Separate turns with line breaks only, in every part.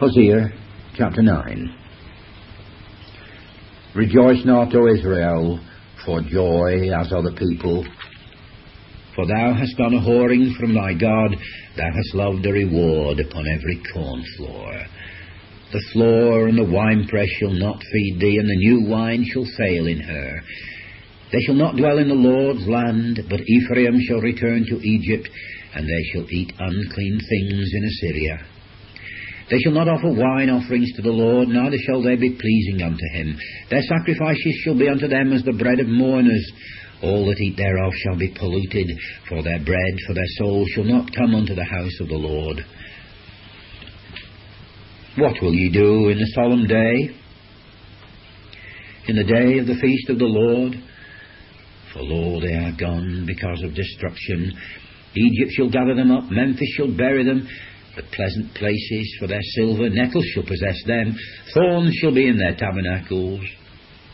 Hosea chapter 9. Rejoice not, O Israel, for joy as other people. For thou hast done a whoring from thy God, thou hast loved a reward upon every corn floor. The floor and the winepress shall not feed thee, and the new wine shall fail in her. They shall not dwell in the Lord's land, but Ephraim shall return to Egypt, and they shall eat unclean things in Assyria. They shall not offer wine offerings to the Lord, neither shall they be pleasing unto him. Their sacrifices shall be unto them as the bread of mourners. All that eat thereof shall be polluted for their bread, for their soul shall not come unto the house of the Lord. What will ye do in the solemn day? In the day of the feast of the Lord? For lo, they are gone because of destruction. Egypt shall gather them up, Memphis shall bury them, the pleasant places for their silver, nettles shall possess them, thorns shall be in their tabernacles.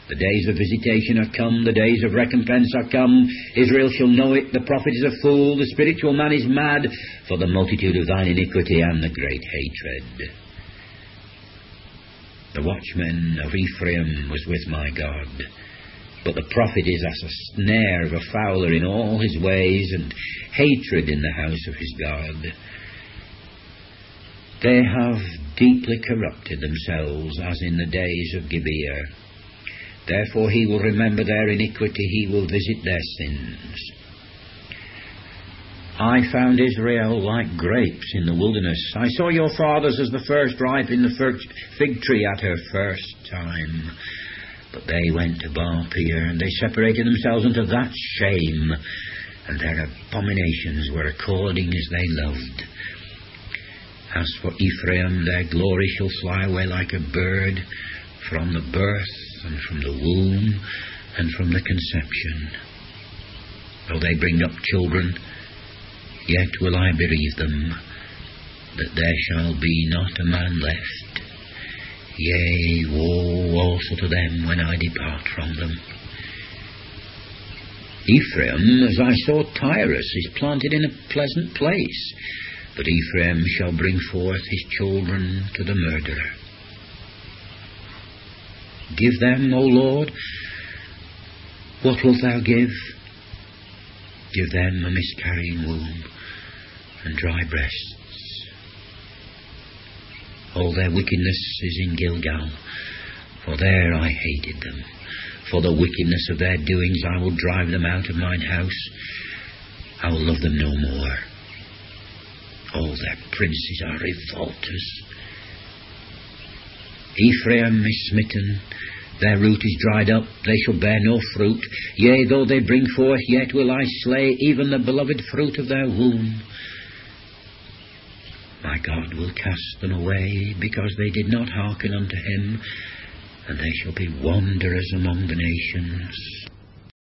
The days of visitation are come, the days of recompense are come. Israel shall know it, the prophet is a fool, the spiritual man is mad, for the multitude of thine iniquity and the great hatred. The watchman of Ephraim was with my God. But the prophet is as a snare of a fowler in all his ways, and hatred in the house of his God. They have deeply corrupted themselves, as in the days of Gibeah. Therefore he will remember their iniquity, he will visit their sins. I found Israel like grapes in the wilderness. I saw your fathers as the first ripe in the fig tree at her first time. But they went to Baal Peor, and they separated themselves unto that shame, and their abominations were according as they loved. As for Ephraim, their glory shall fly away like a bird from the birth, and from the womb, and from the conception. Though they bring up children, yet will I bereave them, that there shall be not a man left. Yea, woe also to them when I depart from them. Ephraim, as I saw Tyrus, is planted in a pleasant place, but Ephraim shall bring forth his children to the murderer. Give them, O Lord, what wilt thou give? Give them a miscarrying womb and dry breasts. All their wickedness is in Gilgal, for there I hated them. For the wickedness of their doings I will drive them out of mine house. I will love them no more. Their princes are revolters. Ephraim is smitten, their root is dried up, they shall bear no fruit. Yea, though they bring forth, yet will I slay even the beloved fruit of their womb. My God will cast them away, because they did not hearken unto him, and they shall be wanderers among the nations.